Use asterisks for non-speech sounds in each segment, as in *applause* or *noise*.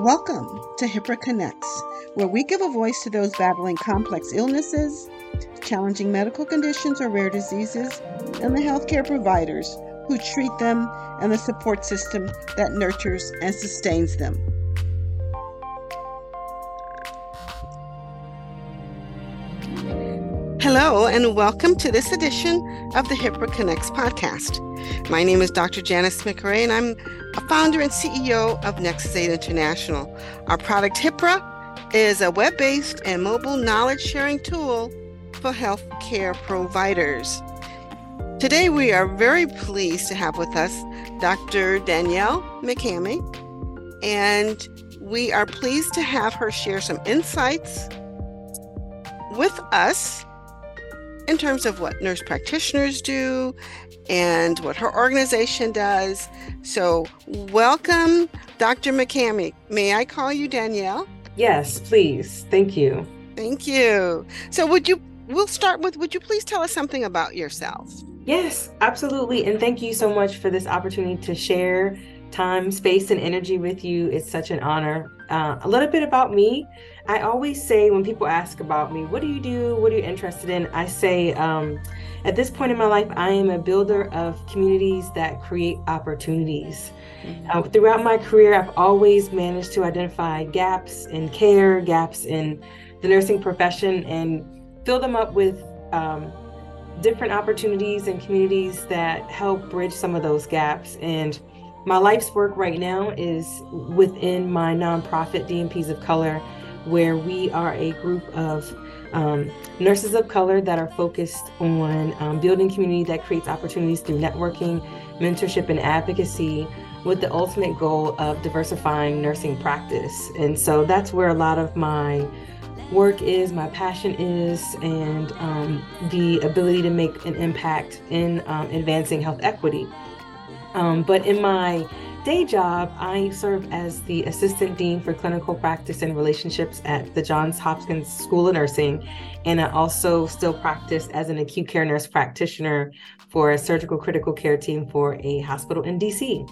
Welcome to HIPRA Connects, where we give a voice to those battling complex illnesses, challenging medical conditions or rare diseases, and the healthcare providers who treat them and the support system that nurtures and sustains them. Hello, and welcome to this edition of the HIPRA Connects podcast. My name is Dr. Janice McRae, and I'm a founder and CEO of NexusAid International. Our product HIPRA is a web based and mobile knowledge sharing tool for healthcare providers. Today, we are very pleased to have with us Dr. Danielle McCamey, and we are pleased to have her share some insights with us in terms of what nurse practitioners do and what her organization does. So, welcome, Dr. McCamey. May I call you Danielle? Yes, please. Thank you. Thank you. So, would you, we'll start with, would you please tell us something about yourself? Yes, absolutely. And thank you so much for this opportunity to share time, space, and energy with you. It's such an honor. Uh, a little bit about me. I always say when people ask about me, what do you do? What are you interested in? I say, um, at this point in my life, I am a builder of communities that create opportunities. Mm-hmm. Uh, throughout my career, I've always managed to identify gaps in care, gaps in the nursing profession, and fill them up with um, different opportunities and communities that help bridge some of those gaps. And my life's work right now is within my nonprofit, DNPs of Color, where we are a group of um, nurses of color that are focused on um, building community that creates opportunities through networking, mentorship, and advocacy with the ultimate goal of diversifying nursing practice. And so that's where a lot of my work is, my passion is, and um, the ability to make an impact in um, advancing health equity. Um, but in my day job, I serve as the Assistant Dean for Clinical Practice and Relationships at the Johns Hopkins School of Nursing. And I also still practice as an acute care nurse practitioner for a surgical critical care team for a hospital in DC.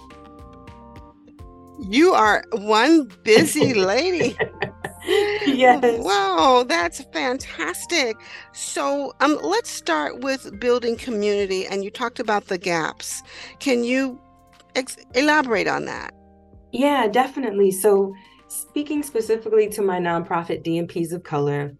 You are one busy *laughs* lady. *laughs* yes. Wow, that's fantastic. So, um, let's start with building community. And you talked about the gaps. Can you ex- elaborate on that. Yeah, definitely. So, speaking specifically to my nonprofit DNPs of Color,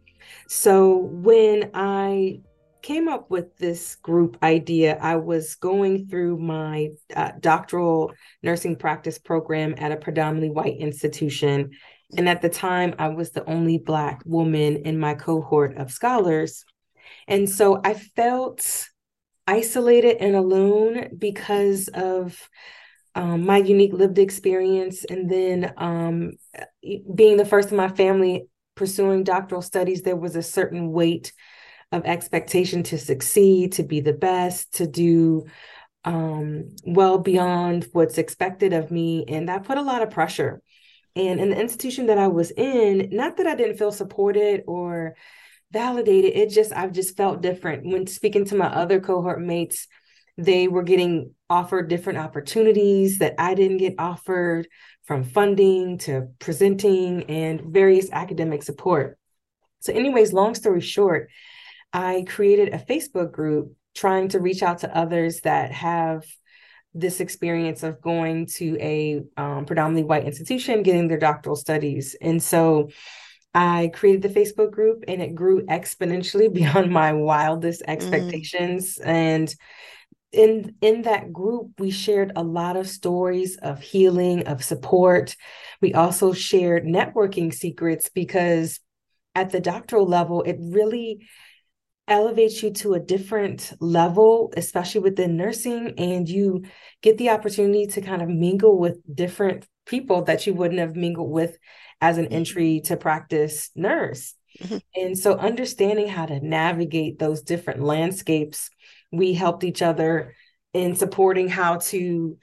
so when I came up with this group idea, I was going through my uh, doctoral nursing practice program at a predominantly white institution. And at the time, I was the only Black woman in my cohort of scholars. And so I felt isolated and alone because of um, my unique lived experience, and then um, being the first in my family pursuing doctoral studies, there was a certain weight of expectation to succeed, to be the best, to do um, well beyond what's expected of me. And that put a lot of pressure. And in the institution that I was in, not that I didn't feel supported or validated, it just, I've just felt different. When speaking to my other cohort mates, they were getting offered different opportunities that I didn't get offered, from funding to presenting and various academic support. So, anyways, long story short, I created a Facebook group trying to reach out to others that have this experience of going to a um, predominantly white institution, getting their doctoral studies. And so I created the Facebook group and it grew exponentially *laughs* beyond my wildest mm. expectations. Mm. And in in that group we shared a lot of stories of healing of support we also shared networking secrets because at the doctoral level it really elevates you to a different level especially within nursing and you get the opportunity to kind of mingle with different people that you wouldn't have mingled with as an mm-hmm. entry to practice nurse mm-hmm. and so understanding how to navigate those different landscapes we helped each other in supporting how to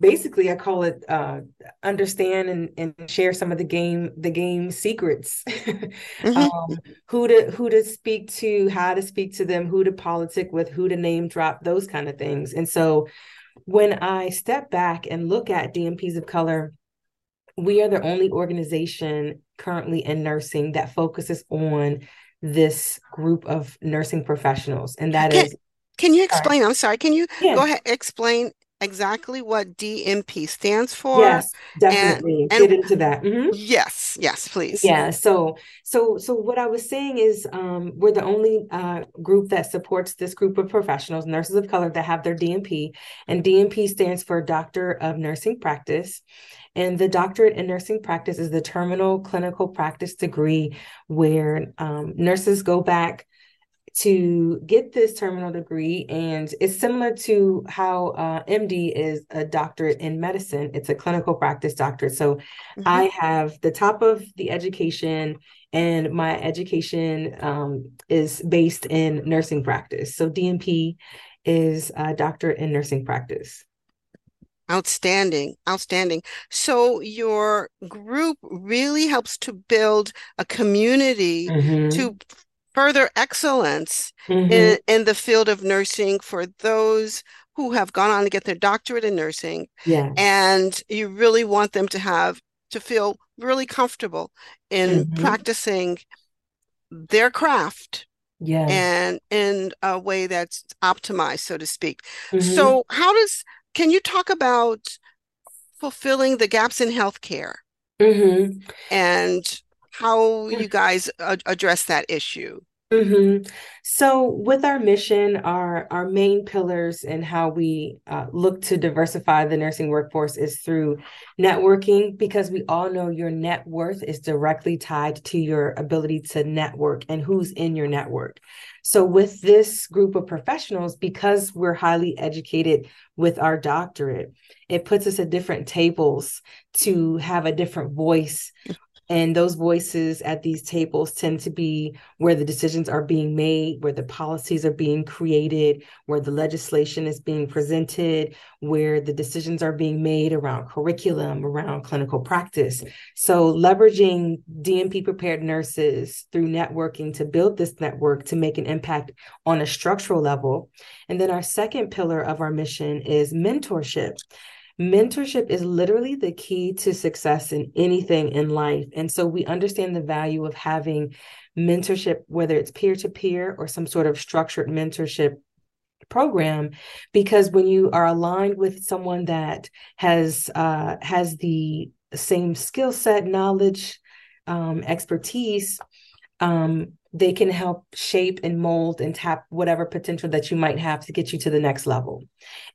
basically i call it uh, understand and, and share some of the game the game secrets *laughs* mm-hmm. um, who to who to speak to how to speak to them who to politic with who to name drop those kind of things and so when i step back and look at DNPs of color we are the only organization currently in nursing that focuses on this group of nursing professionals, and that can, is. Can you explain? I'm sorry. Can you yeah. go ahead explain exactly what DNP stands for? Yes, definitely. And, and Get into that. Mm-hmm. Yes, yes, please. Yeah. So, so, so what I was saying is, um, we're the only uh, group that supports this group of professionals, nurses of color, that have their DNP, and DNP stands for Doctor of Nursing Practice. And the doctorate in nursing practice is the terminal clinical practice degree where um, nurses go back to get this terminal degree and it's similar to how uh, md is a doctorate in medicine it's a clinical practice doctorate so mm-hmm. i have the top of the education and my education um, is based in nursing practice so dnp is a doctorate in nursing practice Outstanding, outstanding. So your group really helps to build a community mm-hmm. to further excellence mm-hmm. in, in the field of nursing for those who have gone on to get their doctorate in nursing. Yeah. And you really want them to have to feel really comfortable in mm-hmm. practicing their craft. Yeah. And in a way that's optimized, so to speak. Mm-hmm. So how does can you talk about fulfilling the gaps in healthcare? Mm-hmm. And how you guys address that issue. Mm-hmm. So, with our mission, our our main pillars and how we uh, look to diversify the nursing workforce is through networking, because we all know your net worth is directly tied to your ability to network and who's in your network. So, with this group of professionals, because we're highly educated with our doctorate, it puts us at different tables to have a different voice and those voices at these tables tend to be where the decisions are being made, where the policies are being created, where the legislation is being presented, where the decisions are being made around curriculum, around clinical practice. So, leveraging DNP prepared nurses through networking to build this network to make an impact on a structural level. And then, our second pillar of our mission is mentorship mentorship is literally the key to success in anything in life. And so we understand the value of having mentorship, whether it's peer to peer or some sort of structured mentorship program because when you are aligned with someone that has uh, has the same skill set knowledge um, expertise um, they can help shape and mold and tap whatever potential that you might have to get you to the next level.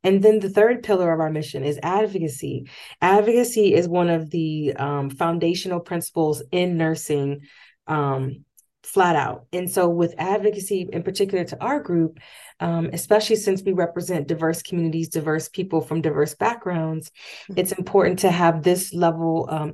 And then the third pillar of our mission is advocacy. Advocacy is one of the um, foundational principles in nursing, um, flat out. And so, with advocacy in particular to our group, um, especially since we represent diverse communities, diverse people from diverse backgrounds, mm-hmm. it's important to have this level um,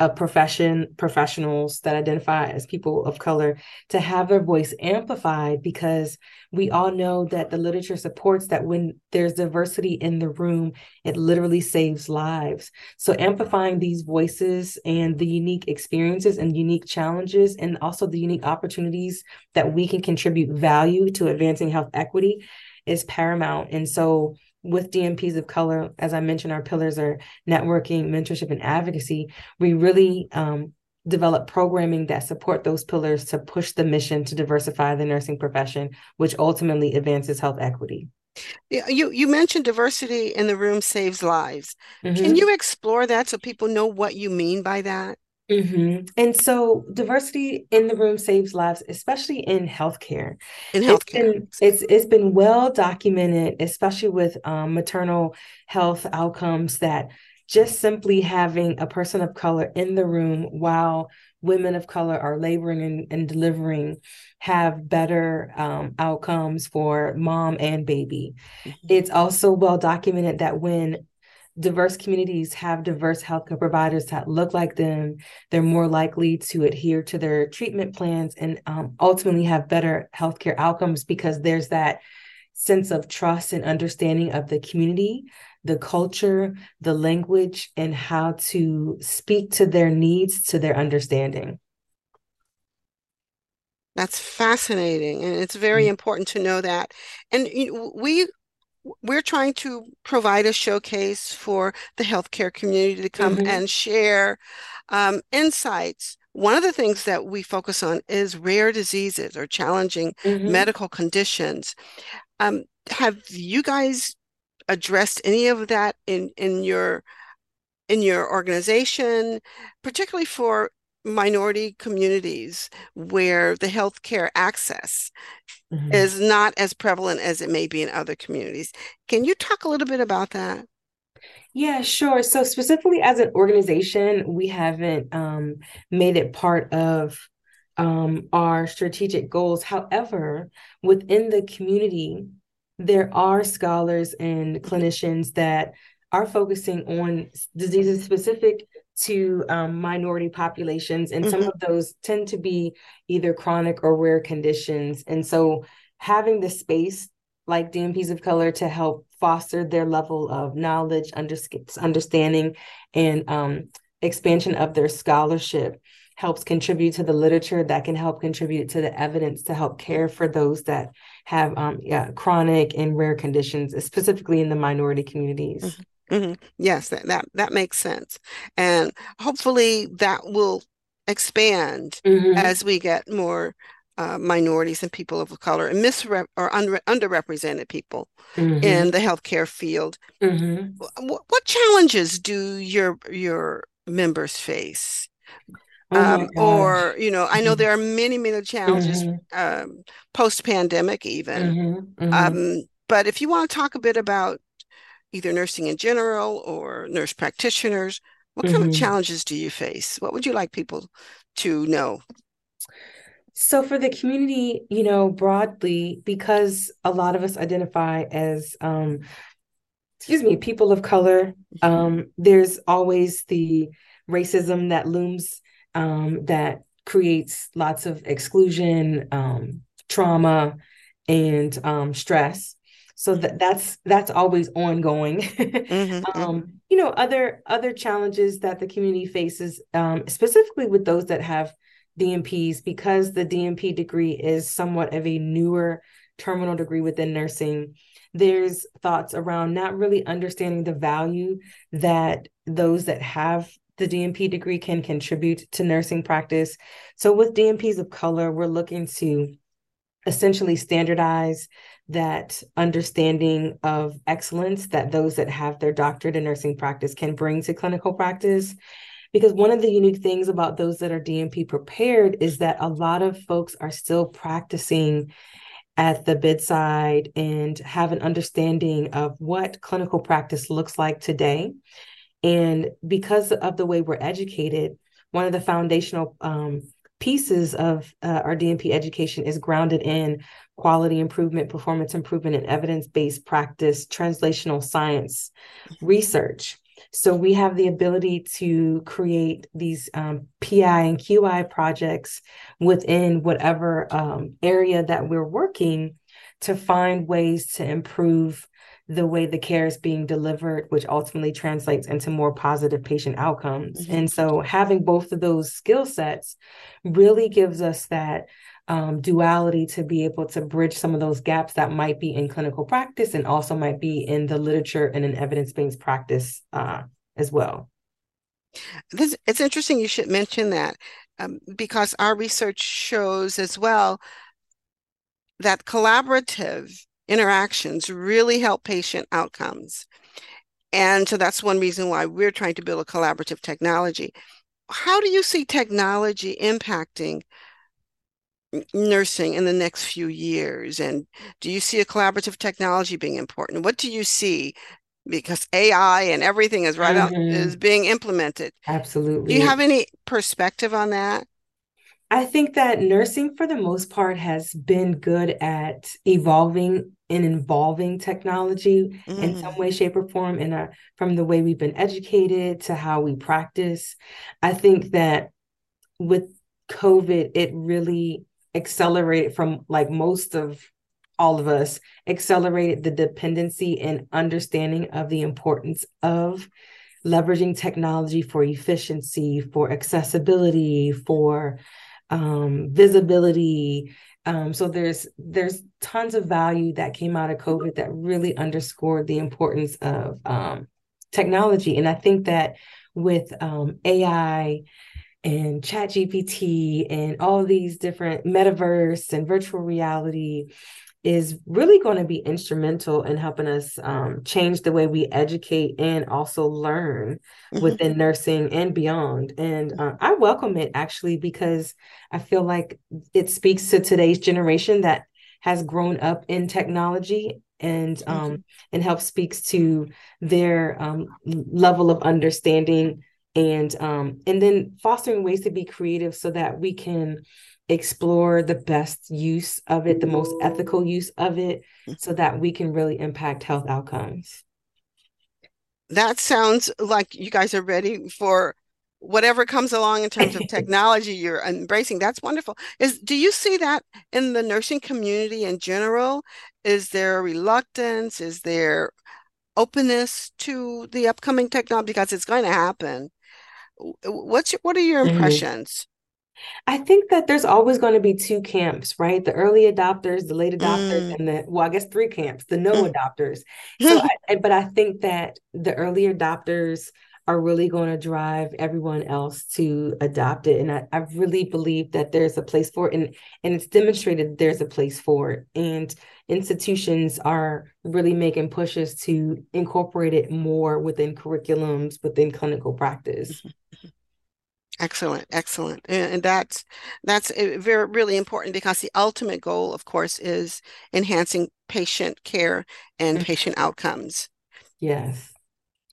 of profession professionals that identify as people of color to have their voice amplified because we all know that the literature supports that when there's diversity in the room it literally saves lives. So amplifying these voices and the unique experiences and unique challenges and also the unique opportunities that we can contribute value to advancing health equity is paramount. And so with DNPs of color, as I mentioned, our pillars are networking, mentorship, and advocacy. We really um, develop programming that support those pillars to push the mission to diversify the nursing profession, which ultimately advances health equity. You you mentioned diversity in the room saves lives. Mm-hmm. Can you explore that so people know what you mean by that? Mm-hmm. And so diversity in the room saves lives, especially in healthcare. In healthcare. It's been, it's, it's been well documented, especially with um, maternal health outcomes, that just simply having a person of color in the room while women of color are laboring and, and delivering have better um, outcomes for mom and baby. Mm-hmm. It's also well documented that when diverse communities have diverse healthcare providers that look like them, they're more likely to adhere to their treatment plans and um, ultimately have better healthcare outcomes because there's that sense of trust and understanding of the community, the culture, the language, and how to speak to their needs, to their understanding. That's fascinating. And it's very mm-hmm. important to know that. And you know, we we're trying to provide a showcase for the healthcare community to come mm-hmm. and share um, insights. One of the things that we focus on is rare diseases or challenging mm-hmm. medical conditions. Um, have you guys addressed any of that in in your in your organization, particularly for minority communities where the healthcare access mm-hmm. is not as prevalent as it may be in other communities. Can you talk a little bit about that? Yeah, sure. So, specifically as an organization, we haven't um, made it part of um, our strategic goals. However, within the community, there are scholars and clinicians that are focusing on diseases specific to um, minority populations, and mm-hmm. some of those tend to be either chronic or rare conditions. And so, having the space like DNPs of color to help foster their level of knowledge, under- understanding, and um, expansion of their scholarship helps contribute to the literature that can help contribute to the evidence to help care for those that have um, yeah, chronic and rare conditions, specifically in the minority communities. Mm-hmm. Mm-hmm. Yes, that, that that makes sense, and hopefully that will expand mm-hmm. as we get more uh, minorities and people of color and misrep or un- underrepresented people mm-hmm. in the healthcare field. Mm-hmm. What, what challenges do your your members face? Oh um, or you know, I know mm-hmm. there are many many challenges mm-hmm. um, post pandemic even. Um, but if you want to talk a bit about either nursing in general or nurse practitioners? What kind mm-hmm. of challenges do you face? What would you like people to know? So, for the community, you know, broadly, because a lot of us identify as, um, excuse me, people of color, mm-hmm. um, there's always the racism that looms um, that creates lots of exclusion, um, trauma, and um, stress so that that's that's always ongoing *laughs* mm-hmm, um, mm-hmm. you know other other challenges that the community faces um, specifically with those that have dnps because the dnp degree is somewhat of a newer terminal degree within nursing there's thoughts around not really understanding the value that those that have the DNP degree can contribute to nursing practice. So, with DNPs of color, we're looking to essentially standardize that understanding of excellence that those that have their doctorate in nursing practice can bring to clinical practice. Because one of the unique things about those that are DNP prepared is that a lot of folks are still practicing at the bedside and have an understanding of what clinical practice looks like today. And because of the way we're educated, one of the foundational um, pieces of uh, our DNP education is grounded in quality improvement, performance improvement, and evidence based practice, translational science research. So we have the ability to create these um, PI and QI projects within whatever um, area that we're working to find ways to improve the way the care is being delivered, which ultimately translates into more positive patient outcomes. Mm-hmm. And so having both of those skill sets really gives us that um, duality to be able to bridge some of those gaps that might be in clinical practice and also might be in the literature and in evidence-based practice uh, as well. This, it's interesting you should mention that um, because our research shows as well that collaborative interactions really help patient outcomes. And so that's one reason why we're trying to build a collaborative technology. How do you see technology impacting nursing in the next few years? And do you see a collaborative technology being important? What do you see? Because AI and everything is right mm-hmm. out is being implemented. Absolutely. Do you have any perspective on that? I think that nursing, for the most part, has been good at evolving and involving technology mm. in some way, shape, or form. And uh, from the way we've been educated to how we practice, I think that with COVID, it really accelerated from like most of all of us, accelerated the dependency and understanding of the importance of leveraging technology for efficiency, for accessibility, for um, visibility, Um, so there's there's tons of value that came out of COVID that really underscored the importance of um, technology. And I think that with um, AI and chat gpt and all these different metaverse and virtual reality is really going to be instrumental in helping us um, change the way we educate and also learn mm-hmm. within nursing and beyond. And uh, I welcome it actually because I feel like it speaks to today's generation that has grown up in technology and um, mm-hmm. and helps speaks to their um, level of understanding and um, and then fostering ways to be creative so that we can explore the best use of it, the most ethical use of it, so that we can really impact health outcomes. That sounds like you guys are ready for whatever comes along in terms of *laughs* technology you're embracing. That's wonderful. Is do you see that in the nursing community in general? Is there reluctance? Is there openness to the upcoming technology? Because it's going to happen what's your, what are your mm-hmm. impressions I think that there's always going to be two camps, right? The early adopters, the late adopters, mm. and the well, I guess three camps, the no mm. adopters. *laughs* So, I, but I think that the early adopters are really going to drive everyone else to adopt it. And I, I really believe that there's a place for it, and and it's demonstrated there's a place for it. And institutions are really making pushes to incorporate it more within curriculums, within clinical practice. Excellent, excellent, and that's that's very really important because the ultimate goal, of course, is enhancing patient care and mm-hmm. patient outcomes. Yes.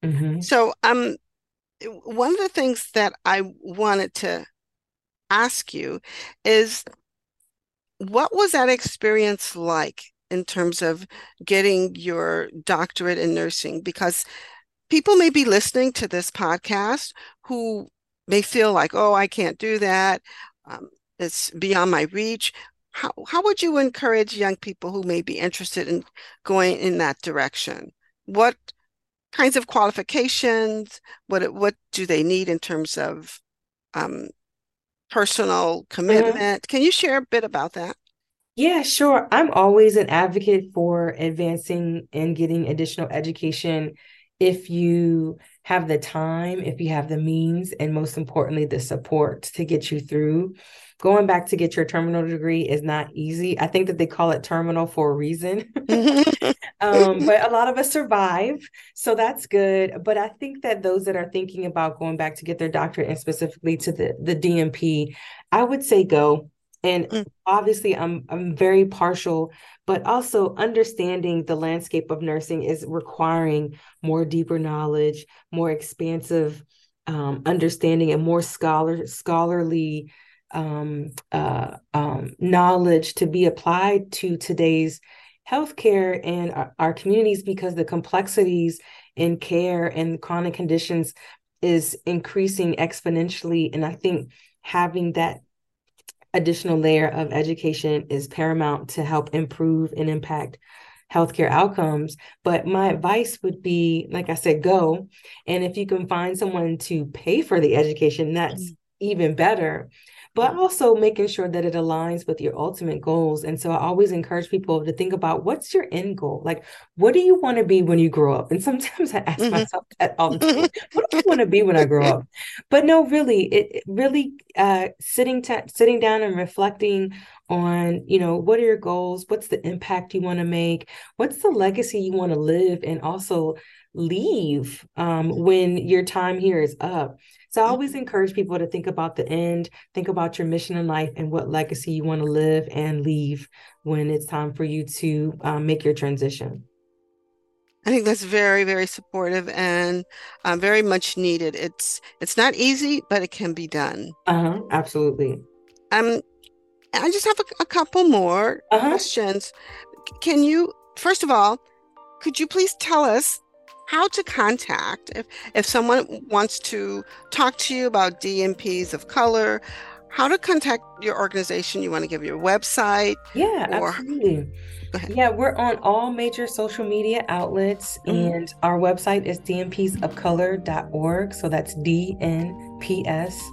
Mm-hmm. So, um, one of the things that I wanted to ask you is, what was that experience like in terms of getting your doctorate in nursing? Because people may be listening to this podcast who may feel like, oh, I can't do that. Um, it's beyond my reach. How, how would you encourage young people who may be interested in going in that direction? What kinds of qualifications? What what do they need in terms of um, personal mm-hmm. commitment? Mm-hmm. Can you share a bit about that? Yeah, sure. I'm always an advocate for advancing and getting additional education if you have the time, if you have the means, and most importantly, the support to get you through. Going back to get your terminal degree is not easy. I think that they call it terminal for a reason. *laughs* *laughs* um, but a lot of us survive. So that's good. But I think that those that are thinking about going back to get their doctorate and specifically to the, the DNP, I would say go. And mm. obviously, I'm I'm very partial, but also understanding the landscape of nursing is requiring more deeper knowledge, more expansive um, understanding, and more scholar scholarly um, uh, um, knowledge to be applied to today's healthcare and our, our communities because the complexities in care and chronic conditions is increasing exponentially, and I think having that additional layer of education is paramount to help improve and impact healthcare outcomes. But my advice would be, like I said, go. And if you can find someone to pay for the education, that's mm-hmm. even better but also making sure that it aligns with your ultimate goals. And so I always encourage people to think about what's your end goal? Like, what do you want to be when you grow up? And sometimes *laughs* I ask mm-hmm. myself that all the time *laughs* what do I want to be when I grow up? But no, really, it really uh, sitting, t- sitting down and reflecting on you know what are your goals what's the impact you want to make what's the legacy you want to live and also leave um, when your time here is up so I always encourage people to think about the end, think about your mission in life and what legacy you want to live and leave when it's time for you to um, make your transition. I think that's very, very supportive and uh, very much needed. It's it's not easy, but it can be done. Uh huh. Absolutely. Um, I just have a, a couple more uh-huh. questions. Can you, first of all, could you please tell us how to contact if, if someone wants to talk to you about DNPs of color, how to contact your organization. You want to give your website? Yeah, or... absolutely. Yeah, we're on all major social media outlets, mm-hmm. and our website is dnpsofcolor.org. So that's D N P S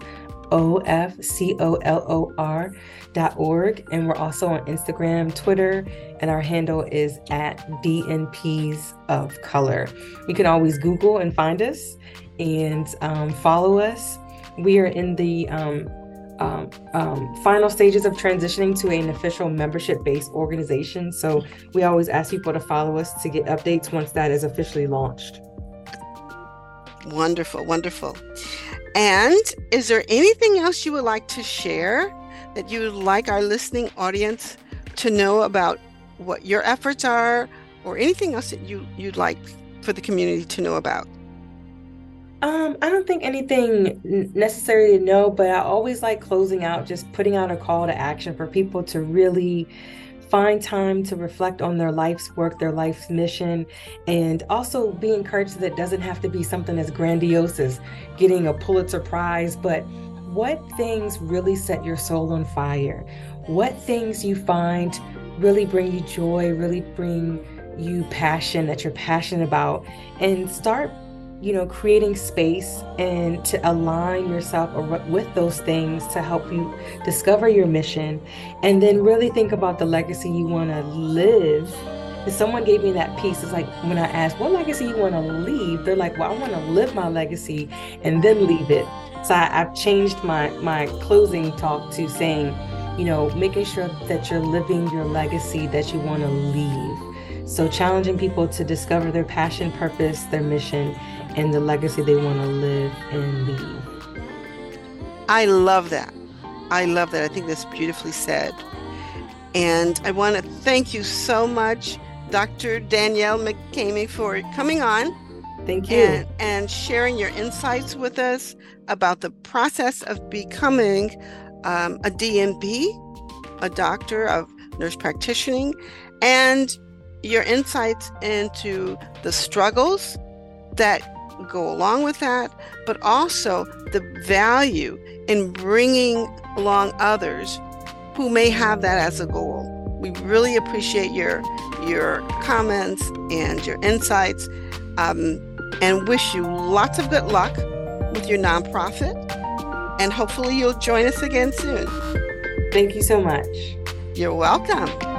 O F C O L O R dot org. And we're also on Instagram, Twitter, and our handle is at DNPs of Color. You can always Google and find us and um, follow us. We are in the um, um, um, final stages of transitioning to an official membership based organization. So we always ask people to follow us to get updates once that is officially launched. Wonderful, wonderful. And is there anything else you would like to share that you would like our listening audience to know about what your efforts are or anything else that you, you'd like for the community to know about? Um, I don't think anything necessarily to know, but I always like closing out, just putting out a call to action for people to really find time to reflect on their life's work, their life's mission, and also be encouraged that it doesn't have to be something as grandiose as getting a Pulitzer Prize, but what things really set your soul on fire? What things you find really bring you joy, really bring you passion that you're passionate about, and start you know, creating space and to align yourself with those things to help you discover your mission and then really think about the legacy you want to live. If someone gave me that piece, it's like when I asked, what legacy you want to leave? They're like, well, I want to live my legacy and then leave it. So I, have changed my, my closing talk to saying, you know, making sure that you're living your legacy that you want to leave. So challenging people to discover their passion, purpose, their mission, and the legacy they want to live and leave. I love that. I love that. I think that's beautifully said. And I want to thank you so much, Dr. Danielle McCamey, for coming on. Thank you. And, and, sharing your insights with us about the process of becoming um, a DNP, a doctor of nurse practicing, and your insights into the struggles that go along with that, but also the value in bringing along others who may have that as a goal. We really appreciate your your comments and your insights, um, and wish you lots of good luck with your nonprofit. And hopefully, you'll join us again soon. Thank you so much. You're welcome.